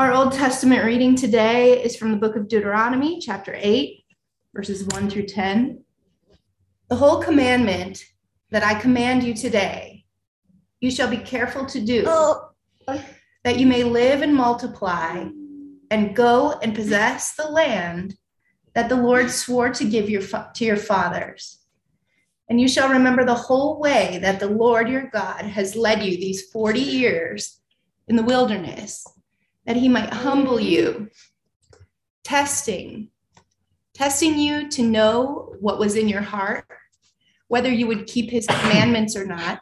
Our Old Testament reading today is from the book of Deuteronomy, chapter 8, verses 1 through 10. The whole commandment that I command you today, you shall be careful to do, oh. that you may live and multiply and go and possess the land that the Lord swore to give your, to your fathers. And you shall remember the whole way that the Lord your God has led you these 40 years in the wilderness, that he might humble you, testing, testing you to know what was in your heart, whether you would keep his commandments or not.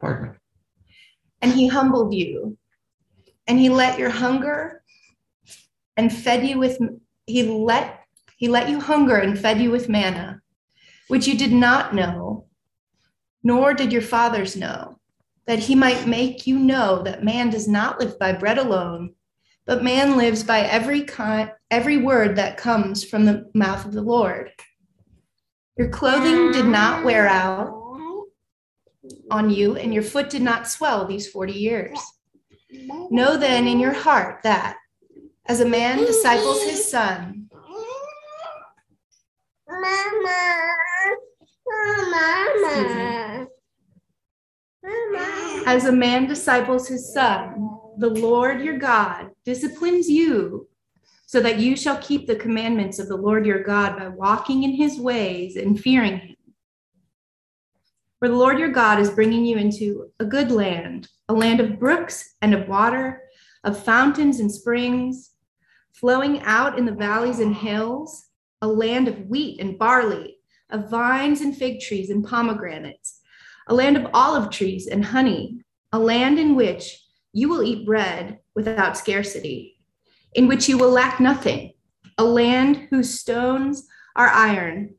Pardon me. And he humbled you, and he let your hunger and fed you with he let he let you hunger and fed you with manna which you did not know nor did your fathers know that he might make you know that man does not live by bread alone but man lives by every kind every word that comes from the mouth of the lord your clothing did not wear out on you and your foot did not swell these 40 years know then in your heart that as a man disciples his son. Mama. Mama. As a man disciples his son, the Lord your God disciplines you so that you shall keep the commandments of the Lord your God by walking in his ways and fearing him. For the Lord your God is bringing you into a good land, a land of brooks and of water, of fountains and springs flowing out in the valleys and hills, a land of wheat and barley, of vines and fig trees and pomegranates, a land of olive trees and honey, a land in which you will eat bread without scarcity, in which you will lack nothing, a land whose stones are iron,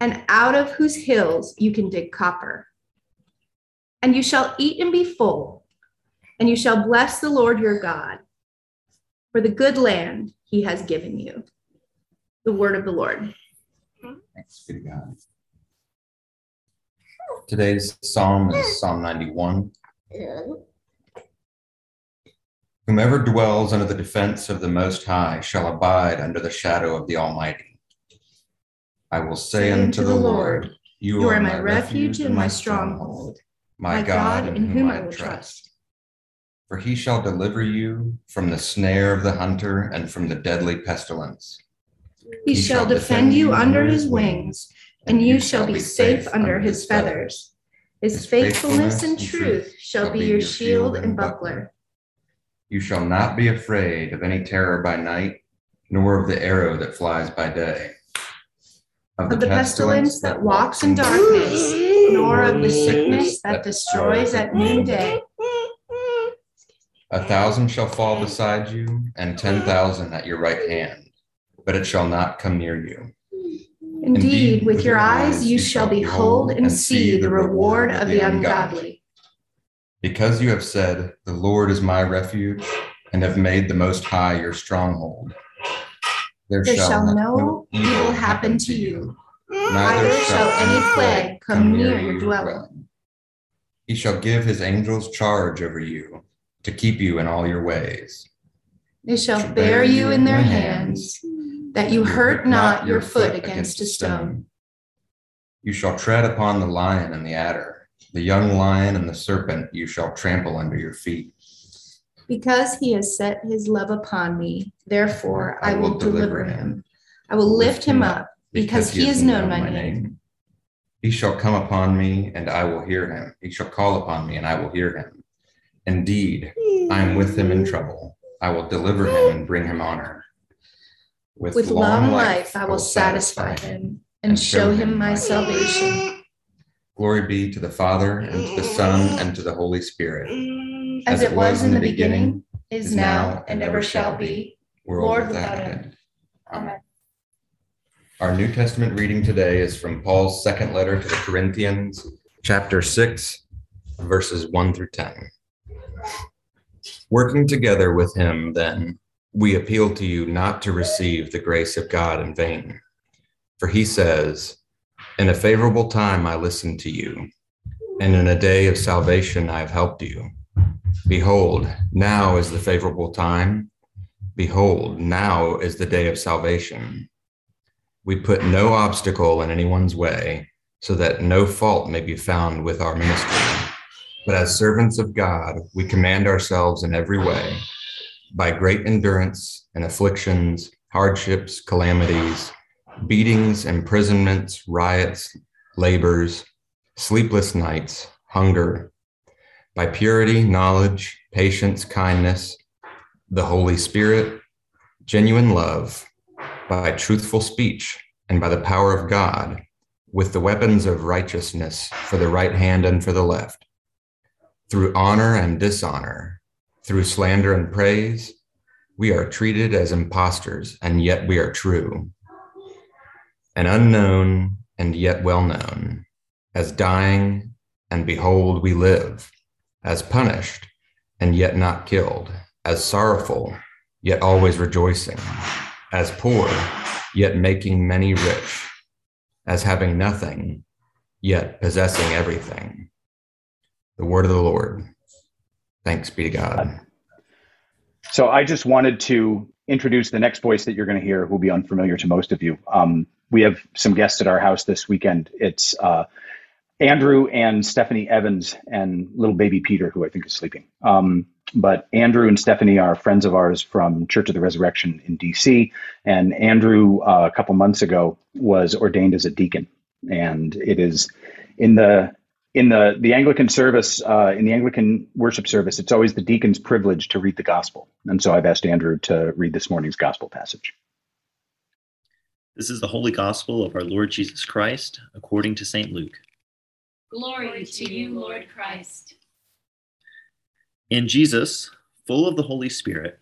and out of whose hills you can dig copper. And you shall eat and be full, and you shall bless the Lord your God for the good land he has given you. The word of the Lord. Thanks be to God. Today's psalm is mm. Psalm 91. Whomever dwells under the defense of the Most High shall abide under the shadow of the Almighty. I will say unto the Lord, You are my refuge and my stronghold, my God in whom I will trust. For he shall deliver you from the snare of the hunter and from the deadly pestilence. He shall defend you under his wings, and you shall be safe under his feathers. His faithfulness and truth shall be your shield and buckler. You shall not be afraid of any terror by night, nor of the arrow that flies by day, Of the pestilence that walks in darkness, nor of the sickness that destroys at noonday. A thousand shall fall beside you, and ten thousand at your right hand, but it shall not come near you. Indeed, with your eyes you shall behold and see the reward of the ungodly. Because you have said, The Lord is my refuge, and have made the Most High your stronghold. There shall no evil happen to you, neither shall any plague come near your dwelling. He shall give his angels charge over you to keep you in all your ways. They shall bear you in their hands, that you hurt not your foot against a stone. You shall tread upon the lion and the adder, the young lion and the serpent you shall trample under your feet. Because he has set his love upon me, therefore I will deliver him. I will lift him up, because he has known my name. He shall come upon me, and I will hear him. He shall call upon me, and I will hear him. Indeed, I am with him in trouble. I will deliver him and bring him honor. With, with long life, I will satisfy him and show him my salvation. Glory be to the Father, and to the Son, and to the Holy Spirit. As, it was in the beginning, is now, and ever shall be, world without end. Amen. Our New Testament reading today is from Paul's second letter to the Corinthians, chapter 6, verses 1 through 10. Working together with him, then, we appeal to you not to receive the grace of God in vain. For he says, In a favorable time I listened to you, and in a day of salvation I have helped you. Behold, now is the favorable time. Behold, now is the day of salvation. We put no obstacle in anyone's way, so that no fault may be found with our ministry. But as servants of God, we command ourselves in every way by great endurance and afflictions, hardships, calamities, beatings, imprisonments, riots, labors, sleepless nights, hunger, by purity, knowledge, patience, kindness, the Holy Spirit, genuine love, by truthful speech, and by the power of God, with the weapons of righteousness for the right hand and for the left, through honor and dishonor, through slander and praise, we are treated as impostors, and yet we are true, and unknown, and yet well known, as dying, and behold, we live. As punished and yet not killed, as sorrowful yet always rejoicing, as poor yet making many rich, as having nothing yet possessing everything. The word of the Lord. Thanks be to God. So I just wanted to introduce the next voice that you're going to hear, who will be unfamiliar to most of you. Um, we have some guests at our house this weekend. It's uh, Andrew and Stephanie Evans and little baby Peter, who I think is sleeping. Um, but Andrew and Stephanie are friends of ours from Church of the Resurrection in DC. And Andrew, uh, a couple months ago, was ordained as a deacon. And it is in the in the the Anglican service, uh, in the Anglican worship service, it's always the deacon's privilege to read the gospel. And so I've asked Andrew to read this morning's gospel passage. This is the Holy Gospel of our Lord Jesus Christ according to St. Luke. Glory to you, Lord Christ. And Jesus, full of the Holy Spirit,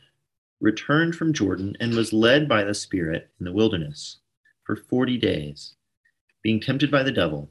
returned from Jordan and was led by the Spirit in the wilderness for 40 days, being tempted by the devil.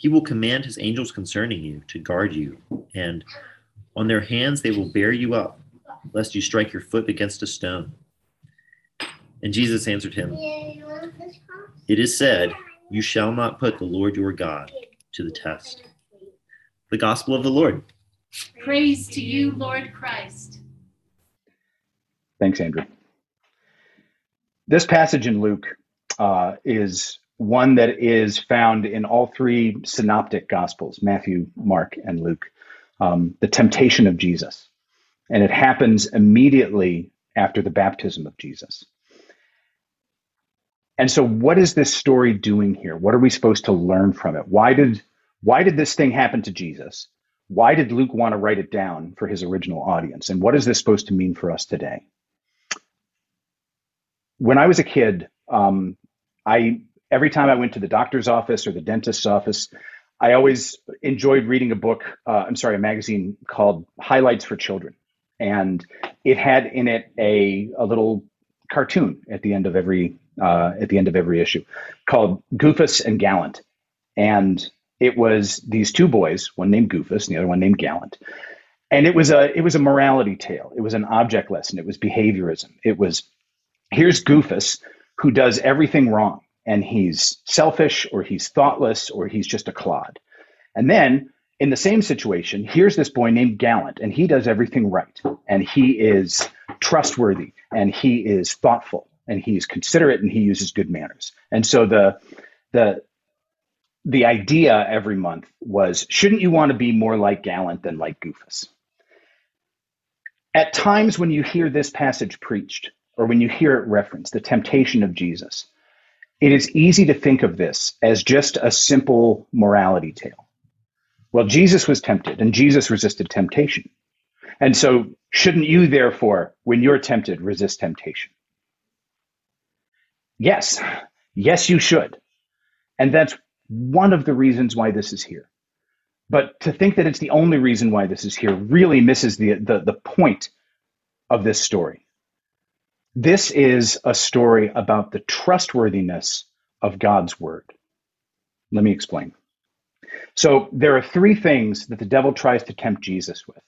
He will command His angels concerning you to guard you, and on their hands they will bear you up, lest you strike your foot against a stone. And Jesus answered him, It is said, you shall not put the Lord your God to the test. The gospel of the Lord. Praise to you, Lord Christ. Thanks, Andrew. This passage in Luke uh, is one that is found in all three synoptic gospels Matthew, Mark, and Luke. Um, the temptation of Jesus. And it happens immediately after the baptism of Jesus. And so what is this story doing here? What are we supposed to learn from it? Why did why did this thing happen to Jesus? Why did Luke want to write it down for his original audience? And what is this supposed to mean for us today? When I was a kid, um, I every time I went to the doctor's office or the dentist's office, I always enjoyed reading a book. Uh, I'm sorry, a magazine called Highlights for Children, and it had in it a a little cartoon at the end of every uh, at the end of every issue called Goofus and Gallant. And it was these two boys, one named Goofus and the other one named Gallant. And it was a it was a morality tale. It was an object lesson. It was behaviorism. It was here's Goofus who does everything wrong and he's selfish or he's thoughtless or he's just a clod. And then in the same situation, here's this boy named Gallant, and he does everything right, and he is trustworthy, and he is thoughtful, and he's considerate and he uses good manners. And so the the the idea every month was shouldn't you want to be more like Gallant than like Goofus? At times when you hear this passage preached, or when you hear it referenced, the temptation of Jesus, it is easy to think of this as just a simple morality tale. Well, Jesus was tempted and Jesus resisted temptation. And so, shouldn't you, therefore, when you're tempted, resist temptation? Yes, yes, you should. And that's one of the reasons why this is here. But to think that it's the only reason why this is here really misses the, the, the point of this story. This is a story about the trustworthiness of God's word. Let me explain. So, there are three things that the devil tries to tempt Jesus with.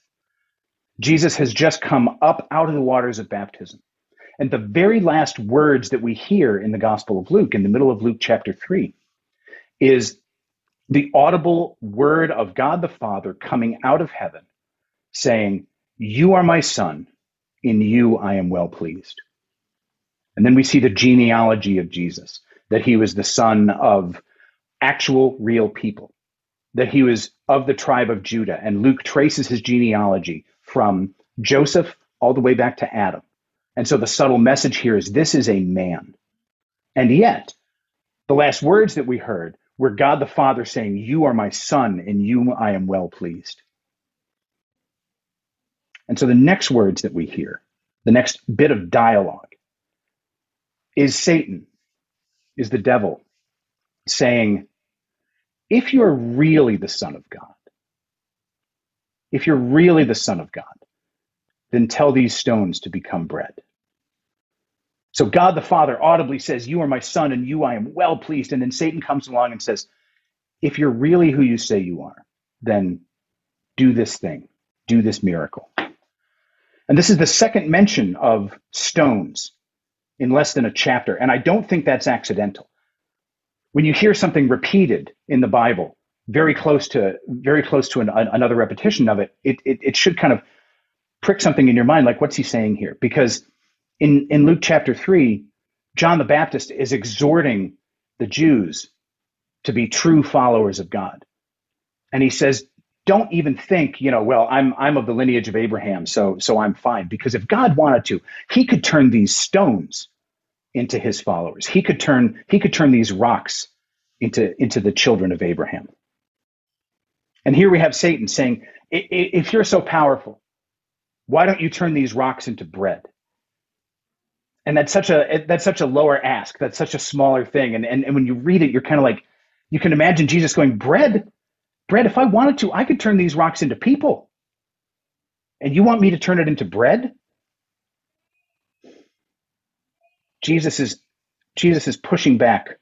Jesus has just come up out of the waters of baptism. And the very last words that we hear in the Gospel of Luke, in the middle of Luke chapter 3, is the audible word of God the Father coming out of heaven, saying, You are my son, in you I am well pleased. And then we see the genealogy of Jesus, that he was the son of actual real people, that he was of the tribe of Judah. And Luke traces his genealogy from Joseph all the way back to Adam. And so the subtle message here is this is a man. And yet, the last words that we heard were God the Father saying, You are my son, and you I am well pleased. And so the next words that we hear, the next bit of dialogue, is Satan, is the devil saying, If you're really the Son of God, if you're really the Son of God, then tell these stones to become bread. So God the Father audibly says, You are my son, and you I am well pleased. And then Satan comes along and says, If you're really who you say you are, then do this thing, do this miracle. And this is the second mention of stones in less than a chapter. And I don't think that's accidental. When you hear something repeated in the Bible, very close to very close to an, another repetition of it, it, it, it should kind of prick something in your mind like what's he saying here because in in luke chapter 3 john the baptist is exhorting the jews to be true followers of god and he says don't even think you know well i'm i'm of the lineage of abraham so so i'm fine because if god wanted to he could turn these stones into his followers he could turn he could turn these rocks into into the children of abraham and here we have satan saying if you're so powerful why don't you turn these rocks into bread? And that's such a that's such a lower ask. That's such a smaller thing. And and, and when you read it, you're kind of like, you can imagine Jesus going, bread, bread. If I wanted to, I could turn these rocks into people. And you want me to turn it into bread? Jesus is Jesus is pushing back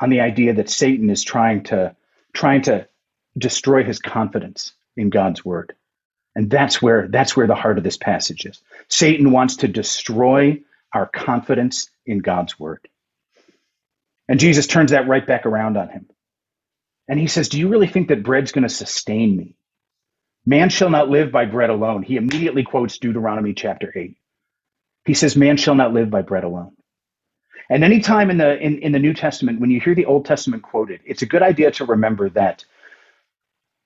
on the idea that Satan is trying to trying to destroy his confidence in God's word. And that's where that's where the heart of this passage is. Satan wants to destroy our confidence in God's word. And Jesus turns that right back around on him. And he says, Do you really think that bread's going to sustain me? Man shall not live by bread alone. He immediately quotes Deuteronomy chapter 8. He says, Man shall not live by bread alone. And anytime in the in, in the New Testament, when you hear the Old Testament quoted, it's a good idea to remember that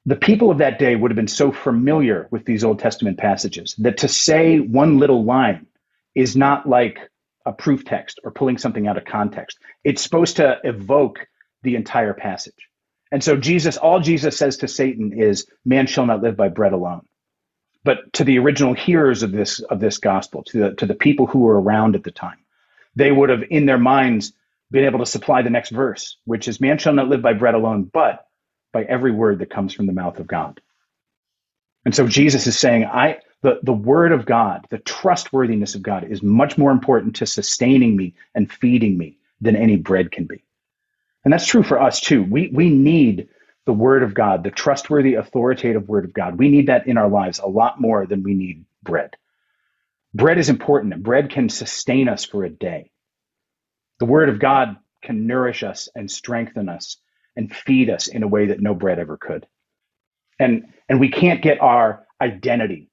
the people of that day would have been so familiar with these Old Testament passages that to say one little line is not like a proof text or pulling something out of context. It's supposed to evoke the entire passage. And so Jesus, all Jesus says to Satan is, man shall not live by bread alone. But to the original hearers of this of this gospel, to the to the people who were around at the time, they would have in their minds been able to supply the next verse, which is man shall not live by bread alone, but by every word that comes from the mouth of God. And so Jesus is saying, I the, the word of God, the trustworthiness of God is much more important to sustaining me and feeding me than any bread can be. And that's true for us too. We we need the word of God, the trustworthy, authoritative word of God. We need that in our lives a lot more than we need bread. Bread is important. Bread can sustain us for a day. The word of God can nourish us and strengthen us and feed us in a way that no bread ever could. And and we can't get our identity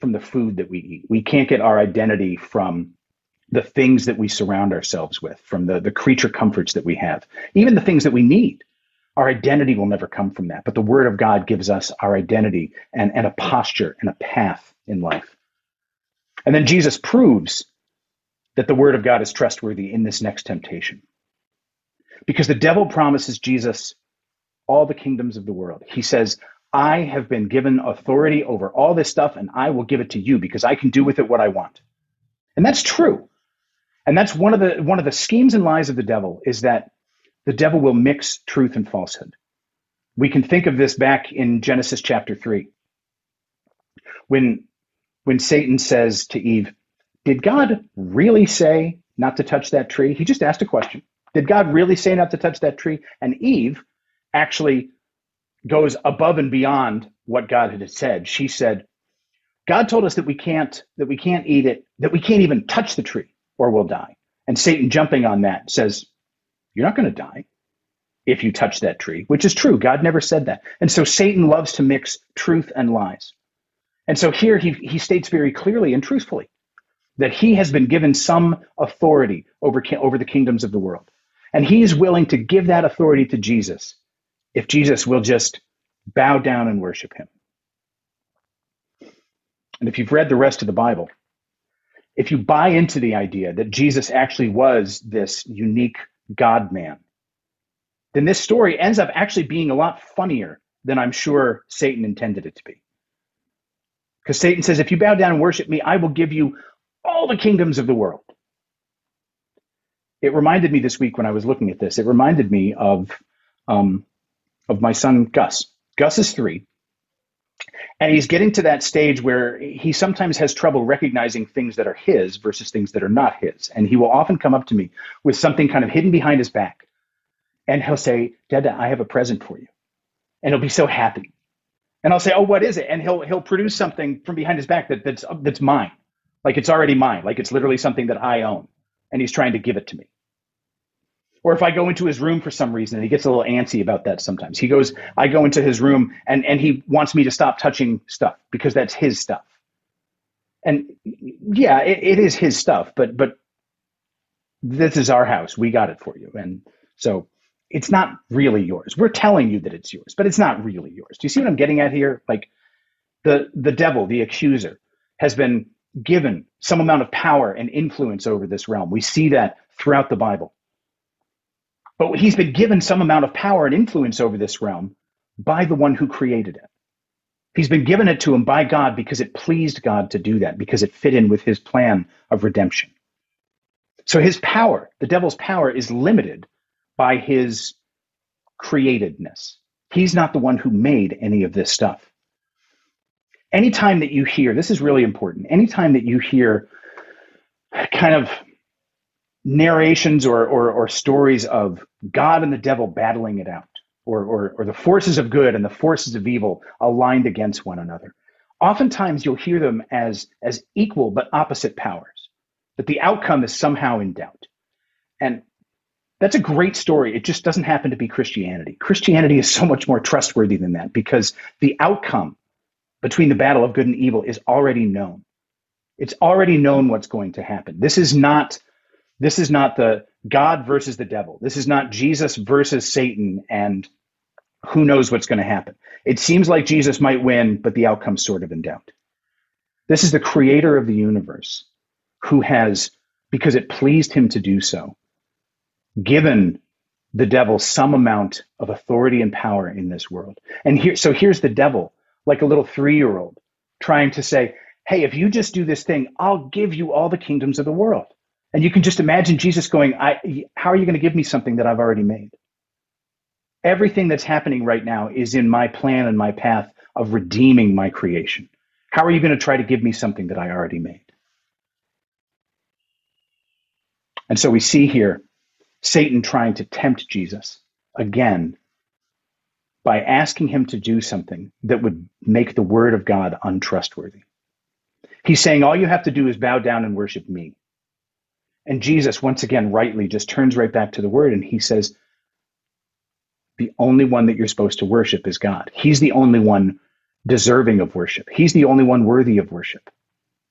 from the food that we eat. We can't get our identity from the things that we surround ourselves with, from the, the creature comforts that we have, even the things that we need. Our identity will never come from that. But the Word of God gives us our identity and, and a posture and a path in life. And then Jesus proves that the word of God is trustworthy in this next temptation. Because the devil promises Jesus all the kingdoms of the world. He says, I have been given authority over all this stuff and I will give it to you because I can do with it what I want. And that's true. And that's one of the one of the schemes and lies of the devil is that the devil will mix truth and falsehood. We can think of this back in Genesis chapter 3. When when Satan says to Eve, "Did God really say not to touch that tree?" He just asked a question. Did God really say not to touch that tree? And Eve actually goes above and beyond what God had said. She said, God told us that we can't that we can't eat it, that we can't even touch the tree or we'll die. And Satan jumping on that says, You're not going to die if you touch that tree, which is true. God never said that. And so Satan loves to mix truth and lies. And so here he, he states very clearly and truthfully that he has been given some authority over, over the kingdoms of the world. And he is willing to give that authority to Jesus if Jesus will just bow down and worship him. And if you've read the rest of the Bible, if you buy into the idea that Jesus actually was this unique God man, then this story ends up actually being a lot funnier than I'm sure Satan intended it to be. Because Satan says, if you bow down and worship me, I will give you all the kingdoms of the world. It reminded me this week when I was looking at this, it reminded me of, um, of my son Gus. Gus is three. And he's getting to that stage where he sometimes has trouble recognizing things that are his versus things that are not his. And he will often come up to me with something kind of hidden behind his back. And he'll say, Dada, I have a present for you. And he'll be so happy. And I'll say, Oh, what is it? And he'll he'll produce something from behind his back that, that's that's mine. Like it's already mine. Like it's literally something that I own. And he's trying to give it to me. Or if I go into his room for some reason, and he gets a little antsy about that sometimes. He goes, I go into his room and, and he wants me to stop touching stuff because that's his stuff. And yeah, it, it is his stuff, but but this is our house. We got it for you. And so it's not really yours. We're telling you that it's yours, but it's not really yours. Do you see what I'm getting at here? Like the the devil, the accuser, has been given some amount of power and influence over this realm. We see that throughout the Bible. But he's been given some amount of power and influence over this realm by the one who created it. He's been given it to him by God because it pleased God to do that, because it fit in with his plan of redemption. So his power, the devil's power, is limited by his createdness. He's not the one who made any of this stuff. Anytime that you hear, this is really important, anytime that you hear kind of narrations or, or, or stories of God and the devil battling it out, or, or, or the forces of good and the forces of evil aligned against one another. Oftentimes, you'll hear them as, as equal but opposite powers, that the outcome is somehow in doubt. And that's a great story. It just doesn't happen to be Christianity. Christianity is so much more trustworthy than that because the outcome between the battle of good and evil is already known. It's already known what's going to happen. This is not this is not the God versus the devil. This is not Jesus versus Satan and who knows what's going to happen. It seems like Jesus might win, but the outcome's sort of in doubt. This is the creator of the universe who has, because it pleased him to do so, given the devil some amount of authority and power in this world. And here, so here's the devil, like a little three year old, trying to say, Hey, if you just do this thing, I'll give you all the kingdoms of the world. And you can just imagine Jesus going, I, How are you going to give me something that I've already made? Everything that's happening right now is in my plan and my path of redeeming my creation. How are you going to try to give me something that I already made? And so we see here Satan trying to tempt Jesus again by asking him to do something that would make the word of God untrustworthy. He's saying, All you have to do is bow down and worship me. And Jesus, once again, rightly just turns right back to the word and he says, the only one that you're supposed to worship is God. He's the only one deserving of worship. He's the only one worthy of worship.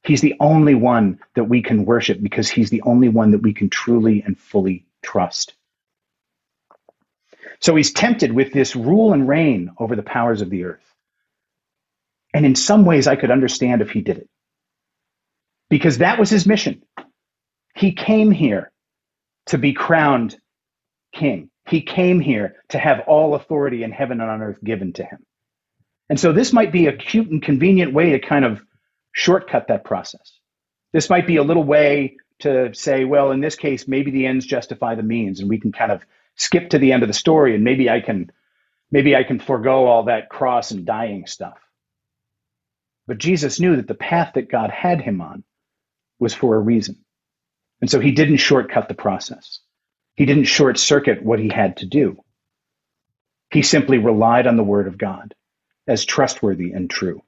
He's the only one that we can worship because he's the only one that we can truly and fully trust. So he's tempted with this rule and reign over the powers of the earth. And in some ways, I could understand if he did it. because that was his mission. He came here to be crowned king. He came here to have all authority in heaven and on earth given to him. And so this might be a cute and convenient way to kind of shortcut that process. This might be a little way to say, well, in this case, maybe the ends justify the means, and we can kind of skip to the end of the story, and maybe I can, maybe I can forego all that cross and dying stuff. But Jesus knew that the path that God had him on was for a reason. And so he didn't shortcut the process. He didn't short circuit what he had to do. He simply relied on the word of God as trustworthy and true.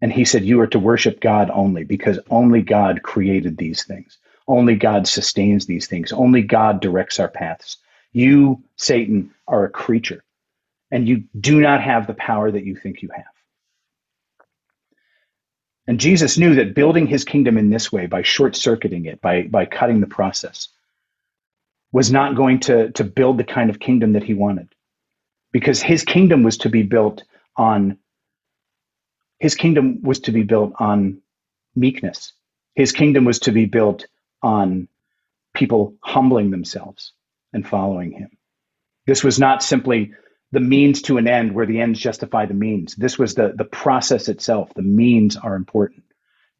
And he said, You are to worship God only because only God created these things. Only God sustains these things. Only God directs our paths. You, Satan, are a creature, and you do not have the power that you think you have. And Jesus knew that building his kingdom in this way, by short circuiting it, by, by cutting the process, was not going to, to build the kind of kingdom that he wanted. Because his kingdom was to be built on his kingdom was to be built on meekness. His kingdom was to be built on people humbling themselves and following him. This was not simply the means to an end where the ends justify the means. This was the, the process itself. The means are important.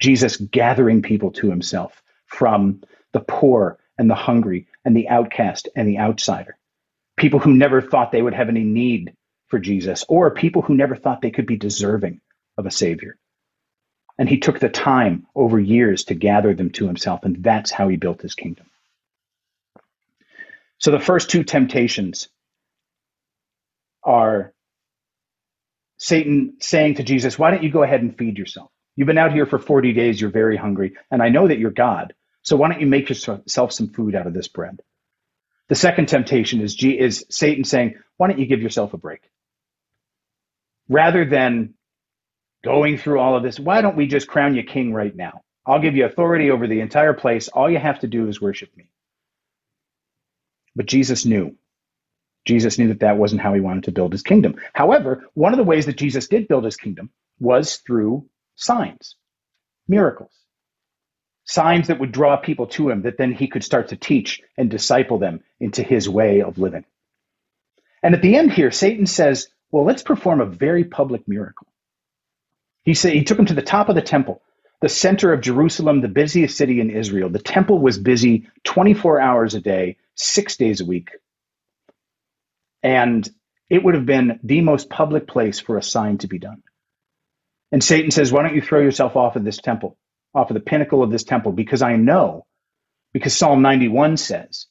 Jesus gathering people to himself from the poor and the hungry and the outcast and the outsider. People who never thought they would have any need for Jesus, or people who never thought they could be deserving of a Savior. And he took the time over years to gather them to himself, and that's how he built his kingdom. So the first two temptations are Satan saying to Jesus, Why don't you go ahead and feed yourself? You've been out here for 40 days, you're very hungry, and I know that you're God. So why don't you make yourself some food out of this bread? The second temptation is, G- is Satan saying, Why don't you give yourself a break? Rather than going through all of this, why don't we just crown you king right now? I'll give you authority over the entire place. All you have to do is worship me. But Jesus knew. Jesus knew that that wasn't how he wanted to build his kingdom. However, one of the ways that Jesus did build his kingdom was through signs, miracles, signs that would draw people to him that then he could start to teach and disciple them into his way of living. And at the end here, Satan says, Well, let's perform a very public miracle. He said he took him to the top of the temple, the center of Jerusalem, the busiest city in Israel. The temple was busy 24 hours a day, six days a week. And it would have been the most public place for a sign to be done. And Satan says, Why don't you throw yourself off of this temple, off of the pinnacle of this temple? Because I know, because Psalm 91 says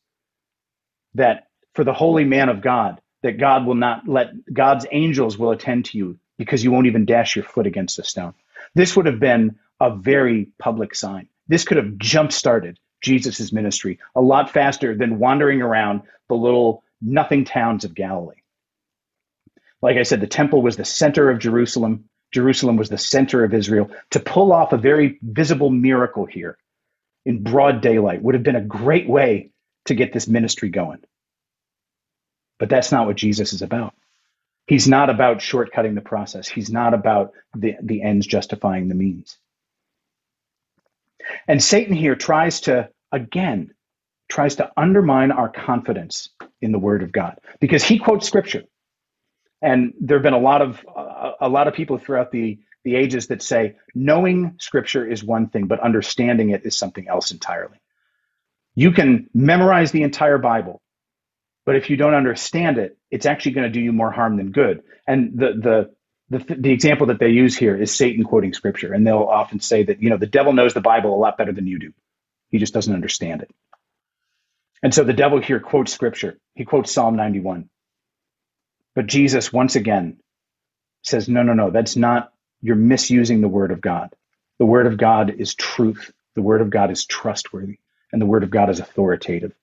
that for the holy man of God, that God will not let God's angels will attend to you because you won't even dash your foot against a stone. This would have been a very public sign. This could have jump started Jesus' ministry a lot faster than wandering around the little nothing towns of Galilee. Like I said, the temple was the center of Jerusalem. Jerusalem was the center of Israel. To pull off a very visible miracle here in broad daylight would have been a great way to get this ministry going. But that's not what Jesus is about. He's not about shortcutting the process. He's not about the, the ends justifying the means. And Satan here tries to, again, tries to undermine our confidence in the word of God because he quotes scripture. And there have been a lot of uh, a lot of people throughout the the ages that say knowing scripture is one thing, but understanding it is something else entirely. You can memorize the entire Bible, but if you don't understand it, it's actually going to do you more harm than good. And the the the, the example that they use here is Satan quoting scripture, and they'll often say that you know the devil knows the Bible a lot better than you do. He just doesn't understand it. And so the devil here quotes scripture. He quotes Psalm 91. But Jesus once again says, no, no, no, that's not, you're misusing the word of God. The word of God is truth. The word of God is trustworthy. And the word of God is authoritative.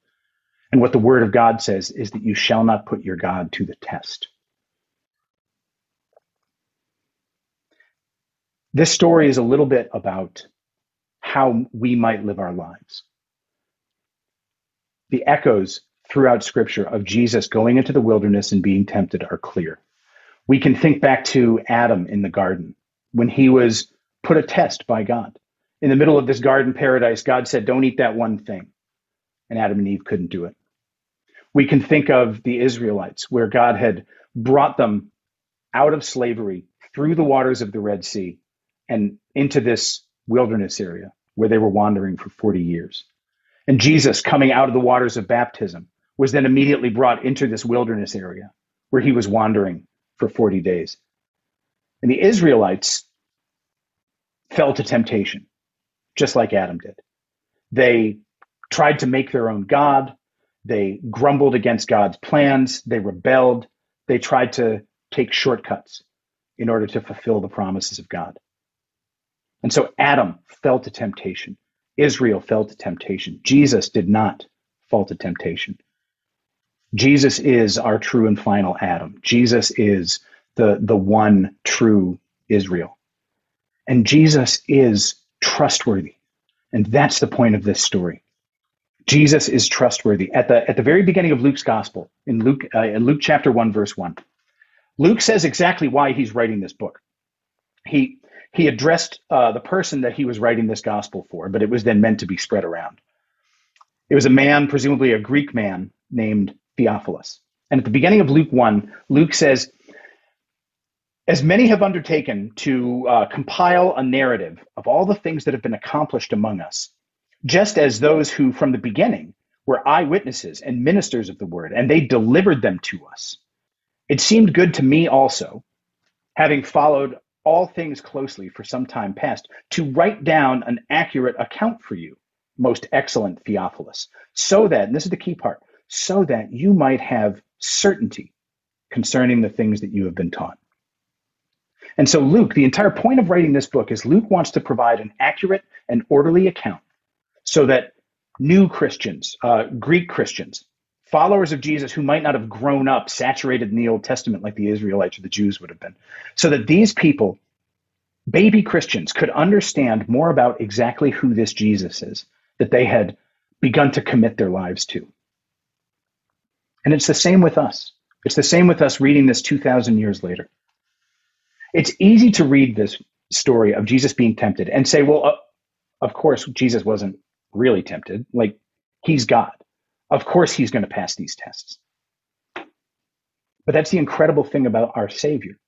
And what the word of God says is that you shall not put your God to the test. This story is a little bit about how we might live our lives. The echoes throughout scripture of Jesus going into the wilderness and being tempted are clear. We can think back to Adam in the garden when he was put a test by God. In the middle of this garden paradise, God said, Don't eat that one thing. And Adam and Eve couldn't do it. We can think of the Israelites, where God had brought them out of slavery through the waters of the Red Sea and into this wilderness area where they were wandering for 40 years. And Jesus, coming out of the waters of baptism, was then immediately brought into this wilderness area where he was wandering for 40 days. And the Israelites fell to temptation, just like Adam did. They tried to make their own God. They grumbled against God's plans. They rebelled. They tried to take shortcuts in order to fulfill the promises of God. And so Adam fell to temptation. Israel fell to temptation. Jesus did not fall to temptation. Jesus is our true and final Adam. Jesus is the, the one true Israel. And Jesus is trustworthy. And that's the point of this story. Jesus is trustworthy. At the, at the very beginning of Luke's gospel, in Luke, uh, in Luke chapter 1, verse 1, Luke says exactly why he's writing this book. He, he addressed uh, the person that he was writing this gospel for, but it was then meant to be spread around. It was a man, presumably a Greek man, named Theophilus. And at the beginning of Luke 1, Luke says, As many have undertaken to uh, compile a narrative of all the things that have been accomplished among us, just as those who from the beginning were eyewitnesses and ministers of the word, and they delivered them to us. It seemed good to me also, having followed all things closely for some time past, to write down an accurate account for you, most excellent Theophilus, so that, and this is the key part, so that you might have certainty concerning the things that you have been taught. And so, Luke, the entire point of writing this book is Luke wants to provide an accurate and orderly account so that new Christians, uh, Greek Christians, followers of Jesus who might not have grown up saturated in the Old Testament like the Israelites or the Jews would have been, so that these people, baby Christians, could understand more about exactly who this Jesus is that they had begun to commit their lives to. And it's the same with us. It's the same with us reading this 2,000 years later. It's easy to read this story of Jesus being tempted and say, well, uh, of course, Jesus wasn't really tempted. Like, he's God. Of course, he's going to pass these tests. But that's the incredible thing about our Savior.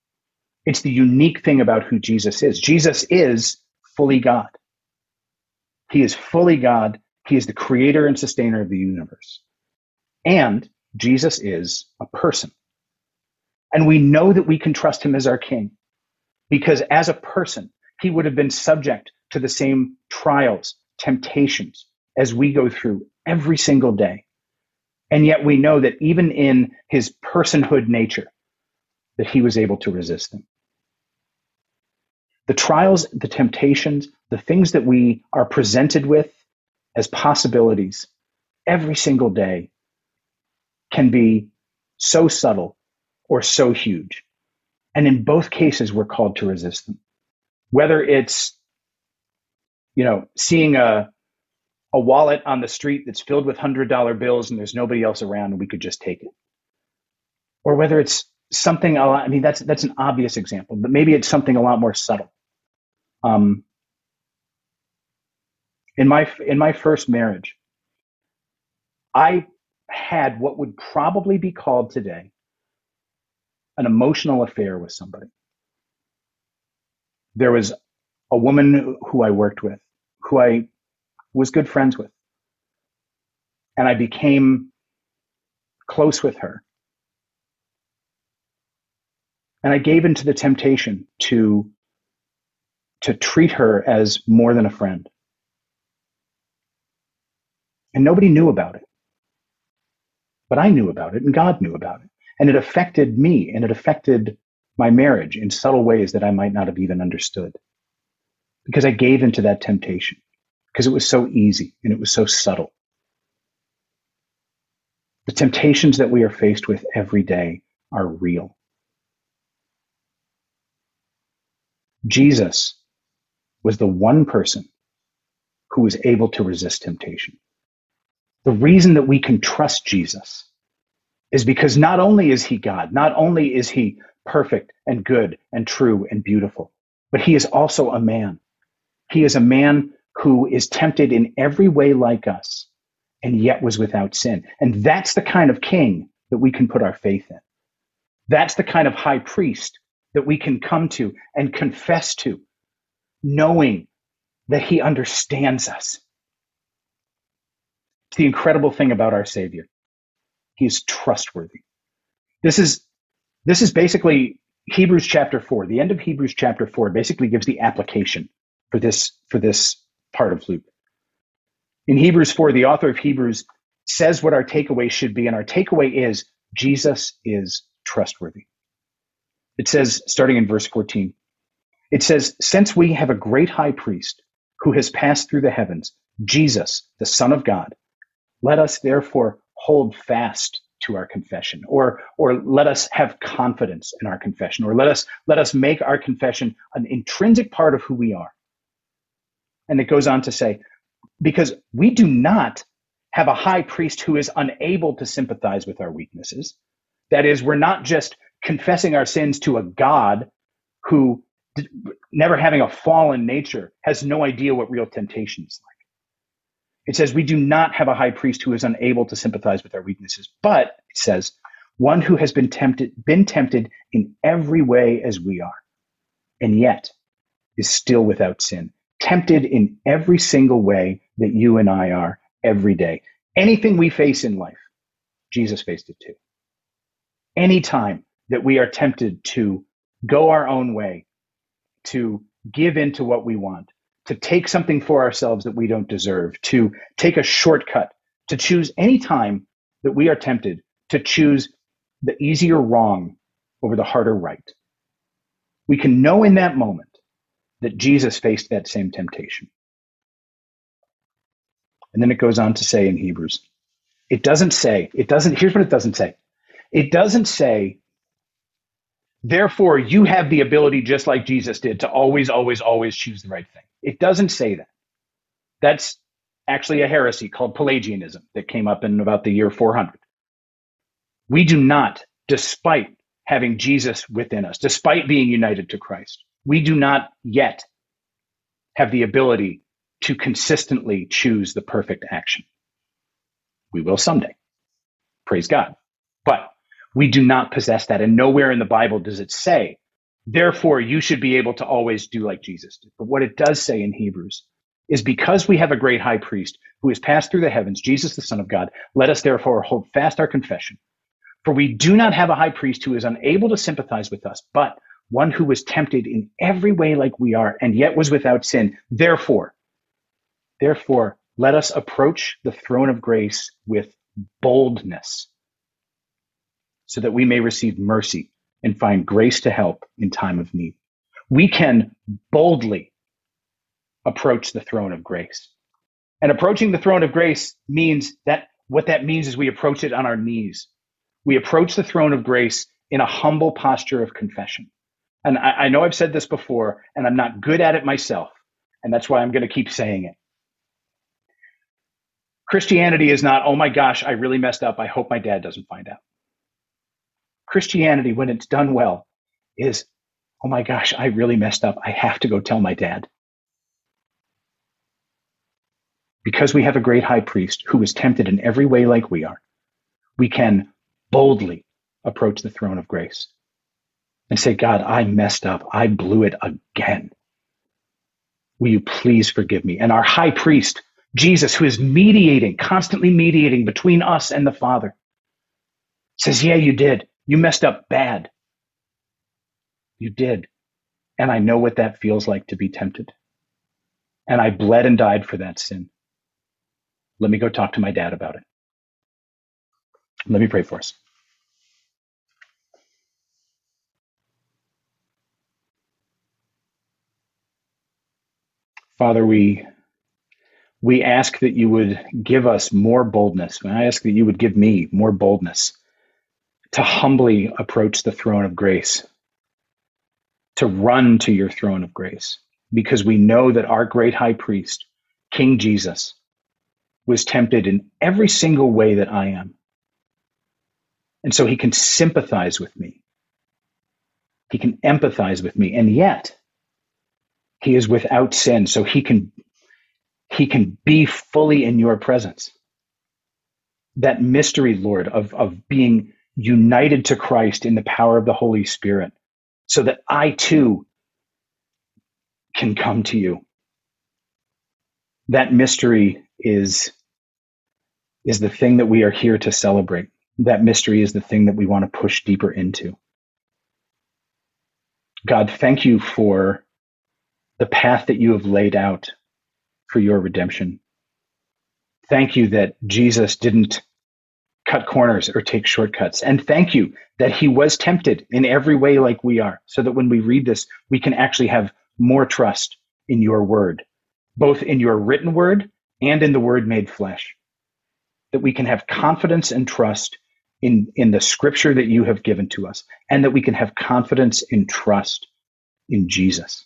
It's the unique thing about who Jesus is. Jesus is fully God. He is fully God. He is the creator and sustainer of the universe. And Jesus is a person. And we know that we can trust him as our king because as a person, he would have been subject to the same trials, temptations as we go through every single day. And yet we know that even in his personhood nature, that he was able to resist them. The trials, the temptations, the things that we are presented with as possibilities every single day can be so subtle or so huge. And in both cases, we're called to resist them. Whether it's, you know, seeing a, a wallet on the street that's filled with hundred dollar bills and there's nobody else around and we could just take it. Or whether it's something a lot, I mean, that's, that's an obvious example, but maybe it's something a lot more subtle. Um, in my, in my first marriage, I had what would probably be called today an emotional affair with somebody. There was a woman who I worked with, who I was good friends with. And I became close with her. And I gave into the temptation to, to treat her as more than a friend. And nobody knew about it. But I knew about it and God knew about it. And it affected me and it affected my marriage in subtle ways that I might not have even understood. Because I gave into that temptation, because it was so easy and it was so subtle. The temptations that we are faced with every day are real. Jesus was the one person who was able to resist temptation. The reason that we can trust Jesus is because not only is he God, not only is he perfect and good and true and beautiful, but he is also a man. He is a man who is tempted in every way like us and yet was without sin. And that's the kind of king that we can put our faith in. That's the kind of high priest that we can come to and confess to, knowing that he understands us. It's the incredible thing about our Savior. He is trustworthy. This is this is basically Hebrews chapter 4. The end of Hebrews chapter 4 basically gives the application for this for this part of Luke. In Hebrews 4, the author of Hebrews says what our takeaway should be, and our takeaway is Jesus is trustworthy. It says, starting in verse 14, it says, Since we have a great high priest who has passed through the heavens, Jesus, the Son of God, let us therefore hold fast to our confession or or let us have confidence in our confession or let us let us make our confession an intrinsic part of who we are and it goes on to say because we do not have a high priest who is unable to sympathize with our weaknesses. That is we're not just confessing our sins to a god who never having a fallen nature has no idea what real temptation is like. It says, We do not have a high priest who is unable to sympathize with our weaknesses, but it says, one who has been tempted, been tempted in every way as we are, and yet is still without sin. Tempted in every single way that you and I are every day. Anything we face in life, Jesus faced it too. Anytime that we are tempted to go our own way, to give in to what we want, to take something for ourselves that we don't deserve, to take a shortcut, to choose any time that we are tempted to choose the easier wrong over the harder right. We can know in that moment that Jesus faced that same temptation. And then it goes on to say in Hebrews, it doesn't say, it doesn't, here's what it doesn't say. It doesn't say Therefore, you have the ability, just like Jesus did, to always, always, always choose the right thing. It doesn't say that. That's actually a heresy called Pelagianism that came up in about the year 400. We do not, despite having Jesus within us, despite being united to Christ, we do not yet have the ability to consistently choose the perfect action. We will someday. Praise God. But we do not possess that. And nowhere in the Bible does it say, therefore, you should be able to always do like Jesus did. But what it does say in Hebrews is because we have a great high priest who has passed through the heavens, Jesus, the Son of God, let us therefore hold fast our confession. For we do not have a high priest who is unable to sympathize with us, but one who was tempted in every way like we are, and yet was without sin. Therefore, therefore, let us approach the throne of grace with boldness so that we may receive mercy and find grace to help in time of need. We can boldly approach the throne of grace. And approaching the throne of grace means that what that means is we approach it on our knees. We approach the throne of grace in a humble posture of confession. And I, I know I've said this before, and I'm not good at it myself. And that's why I'm going to keep saying it. Christianity is not, oh my gosh, I really messed up. I hope my dad doesn't find out. Christianity, when it's done well, is, oh my gosh, I really messed up. I have to go tell my dad. Because we have a great high priest who is tempted in every way like we are, we can boldly approach the throne of grace and say, God, I messed up. I blew it again. Will you please forgive me? And our high priest, Jesus, who is mediating, constantly mediating between us and the Father, says, Yeah, you did. You messed up bad. You did. And I know what that feels like to be tempted. And I bled and died for that sin. Let me go talk to my dad about it. Let me pray for us. Father, we we ask that you would give us more boldness. I ask that you would give me more boldness to humbly approach the throne of grace, to run to your throne of grace, because we know that our great high priest, King Jesus, was tempted in every single way that I am. And so he can sympathize with me. He can empathize with me. And yet, he is without sin. So he can he can be fully in your presence. That mystery, Lord, of, of being united to Christ in the power of the Holy Spirit, so that I too can come to you. That mystery is, is the thing that we are here to celebrate. That mystery is the thing that we want to push deeper into. God, thank you for the path that you have laid out for your redemption. Thank you that Jesus didn't cut corners or take shortcuts. And thank you that he was tempted in every way like we are, so that when we read this, we can actually have more trust in your word, both in your written word and in the word made flesh. That we can have confidence and trust in, in the scripture that you have given to us, and that we can have confidence and trust in Jesus.